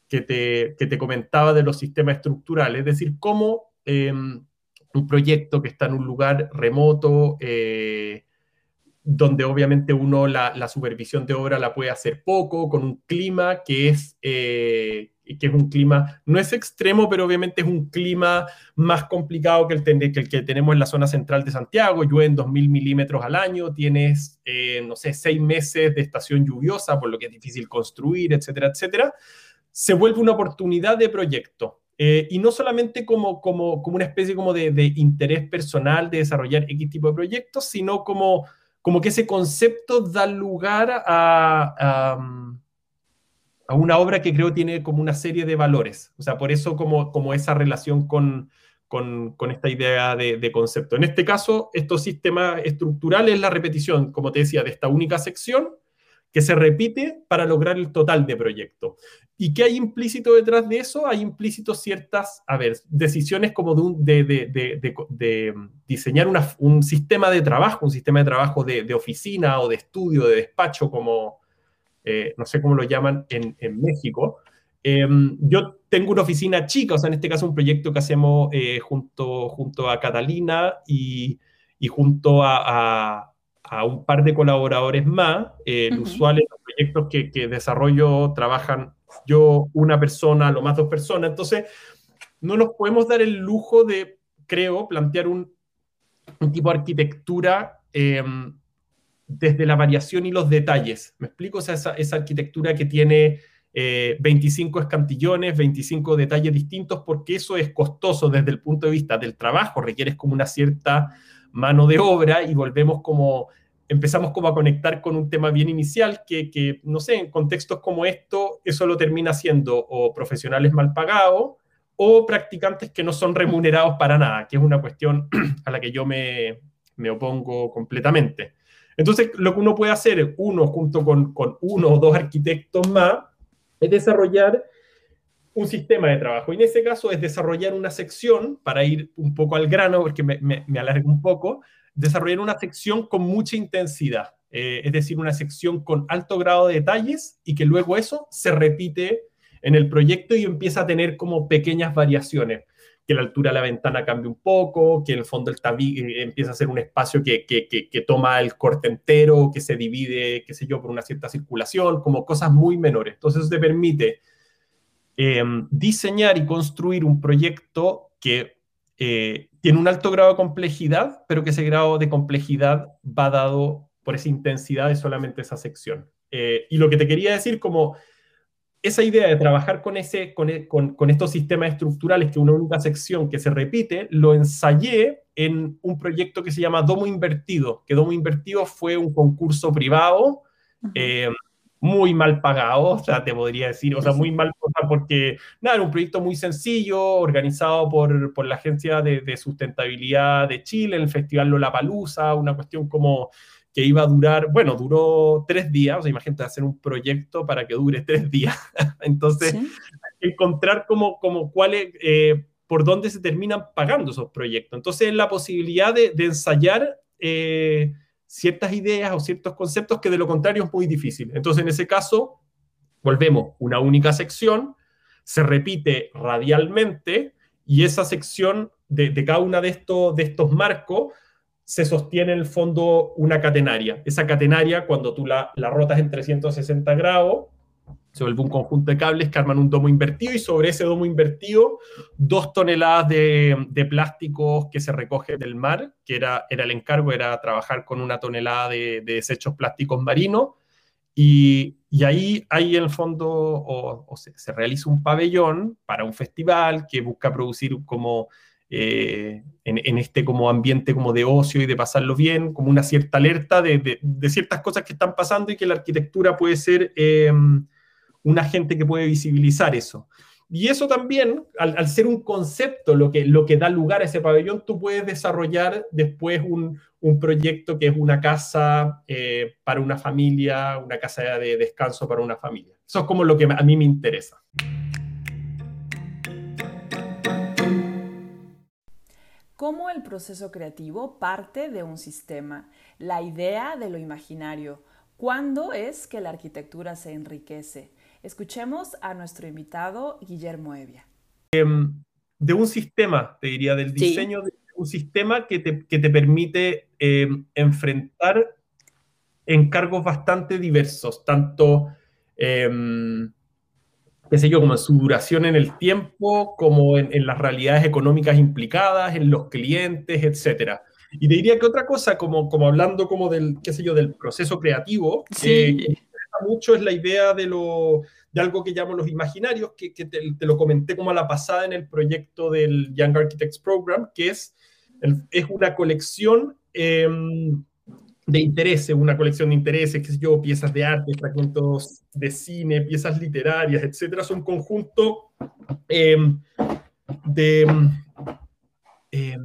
que te, que te comentaba de los sistemas estructurales, es decir, cómo em, un proyecto que está en un lugar remoto, eh, donde obviamente uno la, supervisión de obra la puede hacer poco, con un clima que es, eh, que es un clima, no es extremo, pero obviamente es un clima más complicado que el, que, el que tenemos en la zona central de Santiago, llueven 2.000 milímetros al año, tienes, eh, no sé, seis meses de estación lluviosa, por lo que es difícil construir, etcétera, etcétera, se vuelve una oportunidad de proyecto. Eh, y no solamente como, como, como una especie como de, de interés personal de desarrollar X tipo de proyectos, sino como como que ese concepto da lugar a, a, una obra que creo tiene como una serie de valores. O sea, por eso como, como esa relación con, con, con esta idea de, de, concepto. En este caso, estos sistemas estructurales es la repetición, como te decía, de esta única sección que se repite para lograr el total de proyecto. ¿Y qué hay implícito detrás de eso? Hay implícito ciertas, a ver, decisiones como de, de, diseñar un sistema de trabajo, un sistema de trabajo de, oficina o de estudio, de despacho, como, eh, no sé cómo lo llaman en, México. Em, yo tengo una oficina chica, o sea, en este caso un proyecto que hacemos eh, junto, junto a Catalina y, junto a, un par de colaboradores más. El usuario los proyectos que, que desarrollo trabajan yo, una persona, lo más dos personas. Entonces, no nos podemos dar el lujo de, creo, plantear un, tipo de arquitectura em, desde la variación y los detalles. ¿Me explico? O sea, esa, arquitectura que tiene 25 escantillones, 25 detalles distintos, porque eso es costoso desde el punto de vista del trabajo, requieres como una cierta mano de obra y volvemos como, empezamos como a conectar con un tema bien inicial que, que no sé, en contextos como esto, eso lo termina siendo o profesionales mal pagados o practicantes que no son remunerados para nada, que es una cuestión a la que yo me, me opongo completamente. Entonces, lo que uno puede hacer, uno junto con, con uno o dos arquitectos más, es desarrollar un sistema de trabajo. Y en ese caso es desarrollar una sección, para ir un poco al grano, porque me, me, alargo un poco, desarrollar una sección con mucha intensidad, eh, es decir, una sección con alto grado de detalles y que luego eso se repite en el proyecto y empieza a tener como pequeñas variaciones, que la altura de la ventana cambie un poco, que en el fondo el tabique eh, empieza a ser un espacio que, que, que, toma el corte entero, que se divide, qué sé yo, por una cierta circulación, como cosas muy menores. Entonces eso te permite Em, diseñar y construir un proyecto que eh, tiene un alto grado de complejidad, pero que ese grado de complejidad va dado por esa intensidad de solamente esa sección. Eh, y lo que te quería decir, como esa idea de trabajar con, ese, con, e, con, con, estos sistemas estructurales, que una única sección que se repite, lo ensayé en un proyecto que se llama Domo Invertido, que Domo Invertido fue un concurso privado muy mal pagado, o sea, te podría decir, o sea, muy mal porque, nada, era un proyecto muy sencillo, organizado por, por la Agencia de, de, Sustentabilidad de Chile, el Festival Lollapalooza, una cuestión como que iba a durar, bueno, duró tres días, o sea, imagínate hacer un proyecto para que dure tres días. Entonces, encontrar como, como cuáles, eh, por dónde se terminan pagando esos proyectos. Entonces, la posibilidad de, de ensayar... Eh, ciertas ideas o ciertos conceptos que de lo contrario es muy difícil. Entonces, en ese caso, volvemos una única sección, se repite radialmente y esa sección de, cada uno de estos, de estos marcos se sostiene en el fondo una catenaria. Esa catenaria, cuando tú la, la rotas en 360 grados, se vuelve un conjunto de cables que arman un domo invertido y sobre ese domo invertido dos toneladas de, de plásticos que se recoge del mar, que era, era el encargo, era trabajar con una tonelada de, de desechos plásticos marinos. Y, y, ahí, ahí en el fondo o, se, se, realiza un pabellón para un festival que busca producir como eh, en, en, este como ambiente como de ocio y de pasarlo bien, como una cierta alerta de, de, de ciertas cosas que están pasando y que la arquitectura puede ser... Eh, un agente que puede visibilizar eso. Y eso también, al, al, ser un concepto lo que, lo que da lugar a ese pabellón, tú puedes desarrollar después un, un proyecto que es una casa eh, para una familia, una casa de descanso para una familia. Eso es como lo que a mí me interesa. ¿Cómo el proceso creativo parte de un sistema? La idea de lo imaginario. ¿Cuándo es que la arquitectura se enriquece? Escuchemos a nuestro invitado Guillermo Evia. Em, de un sistema, te diría, del diseño sí. de un sistema que te, que te permite eh, enfrentar encargos bastante diversos, tanto, eh, qué sé yo, como en su duración en el tiempo, como en, en, las realidades económicas implicadas, en los clientes, etc. Y te diría que otra cosa, como, como hablando como del, qué sé yo, del proceso creativo, sí. eh, mucho es la idea de, lo, de algo que llamo los imaginarios, que, te, lo comenté como a la pasada en el proyecto del Young Architects Program, que es, es una colección eh, de intereses, una colección de intereses, que sé yo, piezas de arte, fragmentos de cine, piezas literarias, etcétera, son conjunto eh, de... Eh,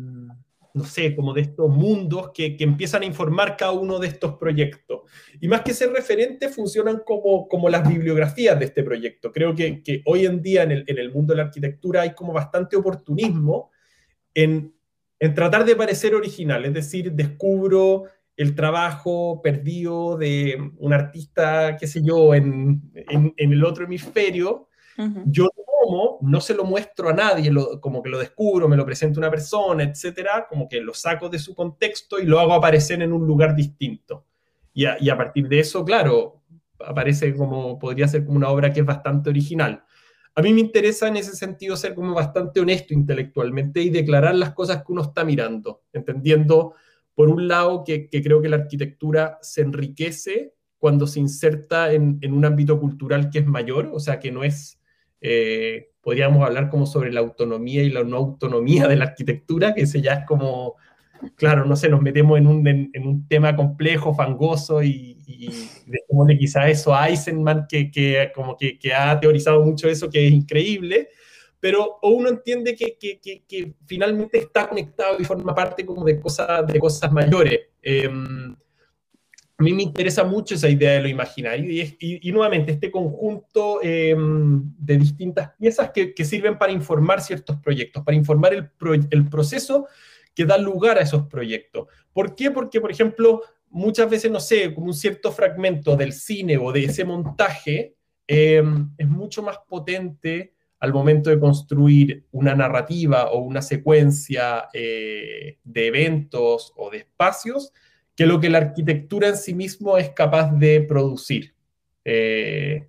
no sé, como de estos mundos que, que, empiezan a informar cada uno de estos proyectos. Y más que ser referentes, funcionan como, como las bibliografías de este proyecto. Creo que, que hoy en día en el, en el, mundo de la arquitectura hay como bastante oportunismo en, en tratar de parecer original, es decir, descubro el trabajo perdido de un artista, qué sé yo, en, en el otro hemisferio, uh -huh. yo tomo, no se lo muestro a nadie, como que lo descubro, me lo presento una persona, etcétera, como que lo saco de su contexto y lo hago aparecer en un lugar distinto. Y a, partir de eso, claro, aparece como, podría ser como una obra que es bastante original. A mí me interesa en ese sentido ser como bastante honesto intelectualmente y declarar las cosas que uno está mirando, entendiendo, por un lado, que creo que la arquitectura se enriquece cuando se inserta en, un ámbito cultural que es mayor, o sea, que no es, eh, podríamos hablar como sobre la autonomía y la no autonomía de la arquitectura, que ese ya es como, claro, no sé, nos metemos en un, en, un tema complejo, fangoso y, y de quizá eso a Eisenman, que, que como que, que, ha teorizado mucho eso, que es increíble, pero uno entiende que, que, finalmente está conectado y forma parte como de cosas, de cosas mayores. Em, a mí me interesa mucho esa idea de lo imaginario y, nuevamente este conjunto em, de distintas piezas que, sirven para informar ciertos proyectos, para informar el, el, proceso que da lugar a esos proyectos. ¿Por qué? Porque, por ejemplo, muchas veces, no sé, como un cierto fragmento del cine o de ese montaje em, es mucho más potente al momento de construir una narrativa o una secuencia eh, de eventos o de espacios que lo que la arquitectura en sí mismo es capaz de producir. Eh,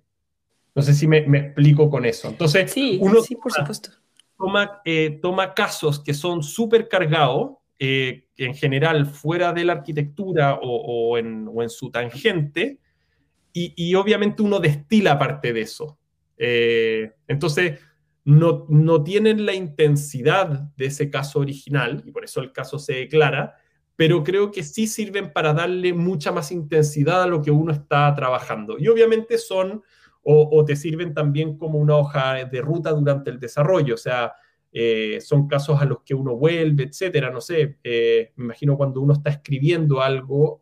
no sé si me, explico con eso. Entonces, sí, uno sí, por supuesto. Toma, eh, toma casos que son súper cargados, en general fuera de la arquitectura o, en, su tangente, y, y, obviamente uno destila parte de eso. Eh, entonces, no, no tienen la intensidad de ese caso original, y por eso el caso se declara, pero creo que sí sirven para darle mucha más intensidad a lo que uno está trabajando. Y obviamente son, o, te sirven también como una hoja de ruta durante el desarrollo, o sea, eh, son casos a los que uno vuelve, etcétera, no sé, eh, me imagino cuando uno está escribiendo algo,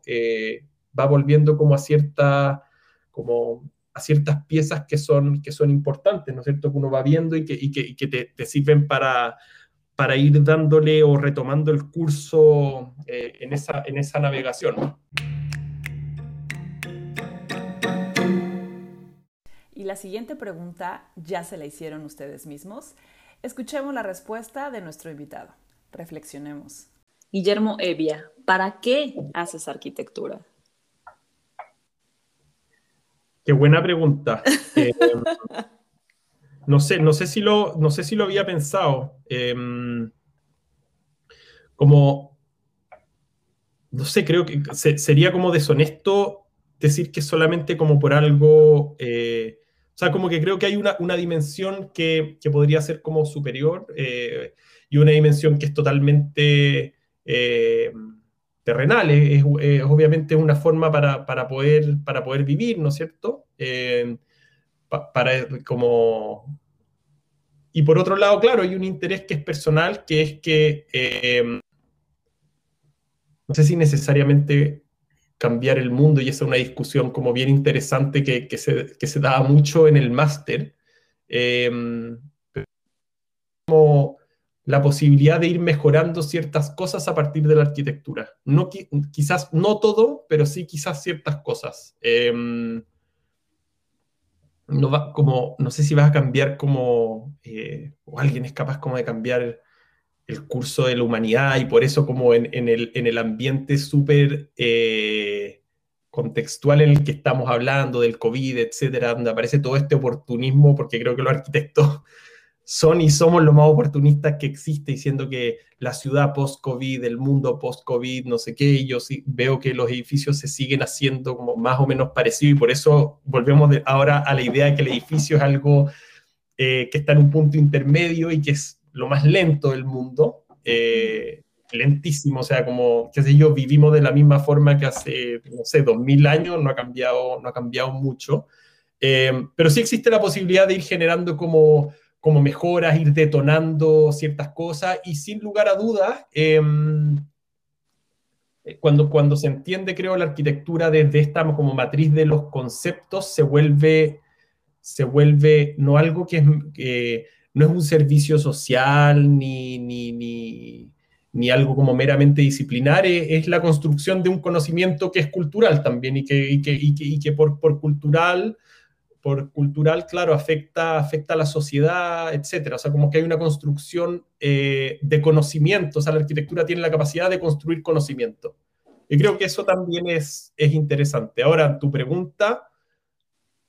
va volviendo como a cierta, como a ciertas piezas que son, que son importantes, ¿no es cierto? Que uno va viendo y que, y que, que te, te, sirven para, para ir dándole o retomando el curso eh, en, esa, en esa navegación. Y la siguiente pregunta ya se la hicieron ustedes mismos. Escuchemos la respuesta de nuestro invitado. Reflexionemos. Guillermo Evia, ¿para qué haces arquitectura? Qué buena pregunta. Eh, no sé, no sé si lo, no sé si lo había pensado. Em, como, no sé, creo que sería como deshonesto decir que solamente como por algo, eh, o sea, como que creo que hay una, dimensión que, podría ser como superior eh, y una dimensión que es totalmente terrenal, es, obviamente una forma para, poder, para poder vivir, ¿no es cierto? Eh, para como... Y por otro lado, claro, hay un interés que es personal, que es que eh, no sé si necesariamente cambiar el mundo, y esa es una discusión como bien interesante que, que, se, que se daba mucho en el máster, eh, como la posibilidad de ir mejorando ciertas cosas a partir de la arquitectura. No, quizás no todo, pero sí quizás ciertas cosas. Em, no, va, como, no sé si vas a cambiar como, eh, o alguien es capaz como de cambiar el curso de la humanidad y por eso como en, el, en el, ambiente súper eh, contextual en el que estamos hablando del COVID, etcétera, donde aparece todo este oportunismo, porque creo que los arquitectos son y somos los más oportunistas que existe, diciendo que la ciudad post-COVID, el mundo post-COVID, no sé qué, y yo sí veo que los edificios se siguen haciendo como más o menos parecido y por eso volvemos ahora a la idea de que el edificio es algo eh, que está en un punto intermedio y que es lo más lento del mundo, eh, lentísimo, o sea, como, qué sé yo, vivimos de la misma forma que hace, no sé, 2000 años, no ha cambiado, no ha cambiado mucho, eh, pero sí existe la posibilidad de ir generando como como mejoras, ir detonando ciertas cosas y sin lugar a dudas, em, eh, cuando, cuando se entiende, creo, la arquitectura desde esta como matriz de los conceptos, se vuelve, se vuelve no algo que, es, no es un servicio social ni, ni, ni, algo como meramente disciplinar, es, la construcción de un conocimiento que es cultural también y que, y que, y que, por, por cultural por cultural, claro, afecta, afecta a la sociedad, etcétera. O sea, como que hay una construcción eh, de conocimiento. O sea, la arquitectura tiene la capacidad de construir conocimiento. Y creo que eso también es, es interesante. Ahora, tu pregunta,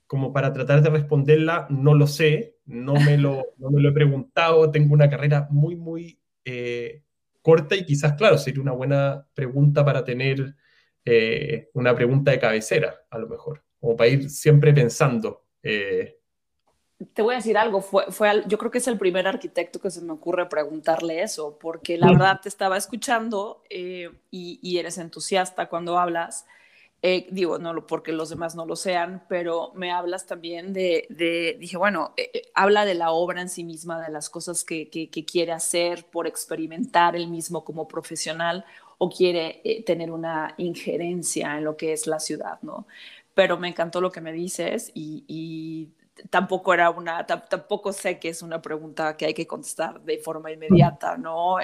como para tratar de responderla, no lo sé, no me lo, no me lo he preguntado, tengo una carrera muy, muy eh, corta y quizás, claro, sería una buena pregunta para tener eh, una pregunta de cabecera, a lo mejor, como para ir siempre pensando. Eh. Te voy a decir algo, fue, fue, yo creo que es el primer arquitecto que se me ocurre preguntarle eso, porque la verdad te estaba escuchando y, y eres entusiasta cuando hablas eh, digo, no porque los demás no lo sean, pero me hablas también de, dije, bueno, eh, eh, habla de la obra en sí misma, de las cosas que, quiere hacer por experimentar él mismo como profesional o quiere tener una injerencia en lo que es la ciudad, ¿no? Pero me encantó lo que me dices y, tampoco era una, tampoco sé que es una pregunta que hay que contestar de forma inmediata, ¿no?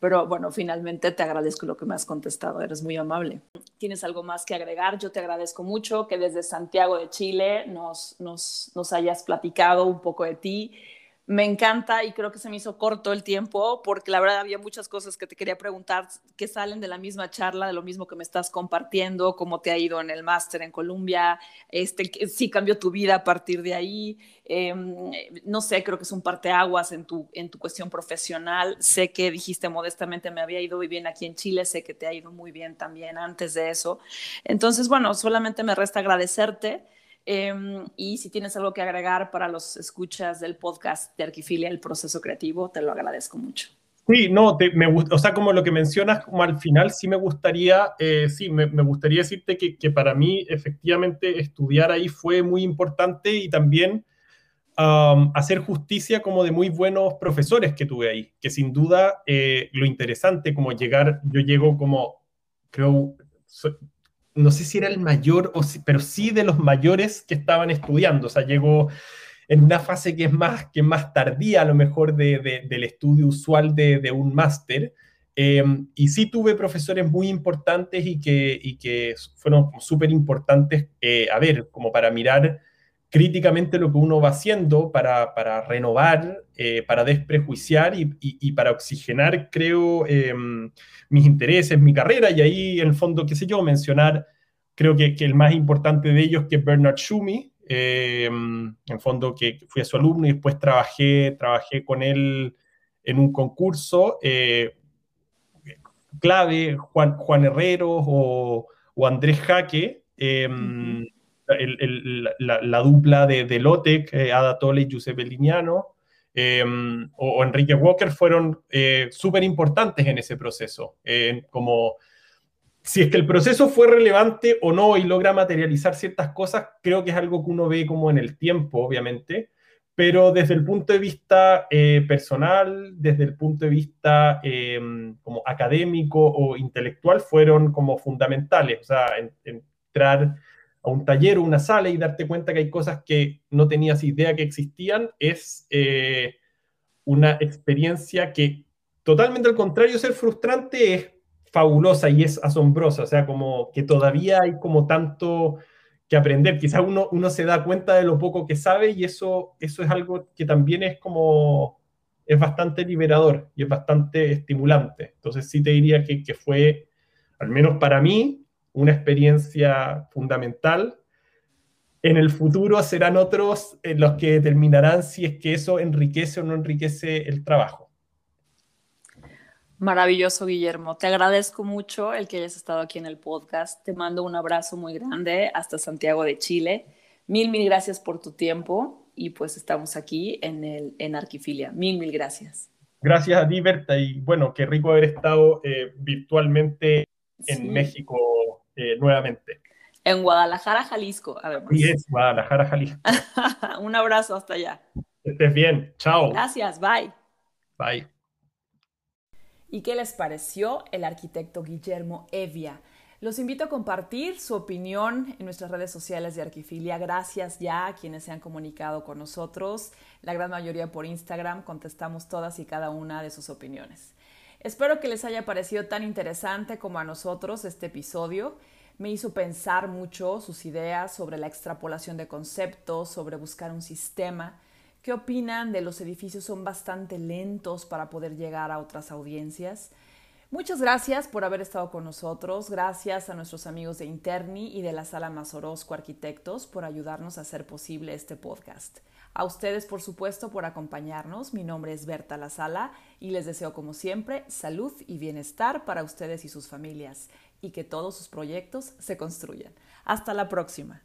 Pero bueno, finalmente te agradezco lo que me has contestado, eres muy amable. ¿Tienes algo más que agregar? Yo te agradezco mucho que desde Santiago de Chile nos, nos, nos hayas platicado un poco de ti me encanta y creo que se me hizo corto el tiempo porque la verdad había muchas cosas que te quería preguntar que salen de la misma charla, de lo mismo que me estás compartiendo, cómo te ha ido en el máster en Colombia, este, sí cambió tu vida a partir de ahí, em, no sé, creo que es un parteaguas en tu, en tu cuestión profesional, sé que dijiste modestamente me había ido muy bien aquí en Chile, sé que te ha ido muy bien también antes de eso, entonces bueno, solamente me resta agradecerte. Em, y si tienes algo que agregar para los escuchas del podcast de Arquifilia, el proceso creativo, te lo agradezco mucho. Sí, no, me o sea, como lo que mencionas, como al final sí me gustaría, eh, sí, me, gustaría decirte que, que, para mí efectivamente estudiar ahí fue muy importante y también hacer justicia como de muy buenos profesores que tuve ahí, que sin duda eh, lo interesante como llegar, yo llego como, creo, no sé si era el mayor, o pero sí de los mayores que estaban estudiando. O sea, llegó en una fase que es más, que más tardía a lo mejor de, del estudio usual de, un máster. Em, y sí tuve profesores muy importantes y que, y que fueron súper importantes, eh, a ver, como para mirar críticamente lo que uno va haciendo, para, renovar, eh, para desprejuiciar y, para oxigenar, creo, em, mis intereses, mi carrera, y ahí en el fondo, qué sé yo, mencionar, creo que, el más importante de ellos, que es Bernard Schumi, eh, en fondo que fui a su alumno y después trabajé, trabajé con él en un concurso eh, clave, Juan, Juan Herrero o, o Andrés Jaque, la, dupla de, de Lotec, eh, Ada Tole y Giuseppe Lignano, Em, o, Enrique Walker fueron eh, súper importantes en ese proceso. como si es que el proceso fue relevante o no y logra materializar ciertas cosas, creo que es algo que uno ve como en el tiempo, obviamente, pero desde el punto de vista eh, personal, desde el punto de vista em, como académico o intelectual, fueron como fundamentales. O sea, entrar a un taller o una sala y darte cuenta que hay cosas que no tenías idea que existían, es eh, una experiencia que totalmente al contrario ser frustrante es fabulosa y es asombrosa, o sea, como que todavía hay como tanto que aprender, quizás uno, uno se da cuenta de lo poco que sabe y eso, eso es algo que también es como, es bastante liberador y es bastante estimulante. Entonces sí te diría que, que fue, al menos para mí, una experiencia fundamental. En el futuro serán otros los que determinarán si es que eso enriquece o no enriquece el trabajo. Maravilloso, Guillermo. Te agradezco mucho el que hayas estado aquí en el podcast. Te mando un abrazo muy grande hasta Santiago de Chile. Mil, mil gracias por tu tiempo y pues estamos aquí en, el, en Arquifilia. Mil, mil gracias. Gracias a ti, Berta. Y bueno, qué rico haber estado eh, virtualmente en México eh, nuevamente. En Guadalajara, Jalisco, además. Sí, es Guadalajara, Jalisco. Un abrazo hasta allá. Estés bien. Chao. Gracias. Bye. Bye. ¿Y qué les pareció el arquitecto Guillermo Evia? Los invito a compartir su opinión en nuestras redes sociales de Arquifilia. Gracias ya a quienes se han comunicado con nosotros. La gran mayoría por Instagram contestamos todas y cada una de sus opiniones. Espero que les haya parecido tan interesante como a nosotros este episodio. Me hizo pensar mucho sus ideas sobre la extrapolación de conceptos, sobre buscar un sistema. ¿Qué opinan de los edificios son bastante lentos para poder llegar a otras audiencias? Muchas gracias por haber estado con nosotros. Gracias a nuestros amigos de Interni y de la Sala Mazorosco Arquitectos por ayudarnos a hacer posible este podcast. A ustedes, por supuesto, por acompañarnos. Mi nombre es Berta La Sala y les deseo, como siempre, salud y bienestar para ustedes y sus familias y que todos sus proyectos se construyan. Hasta la próxima.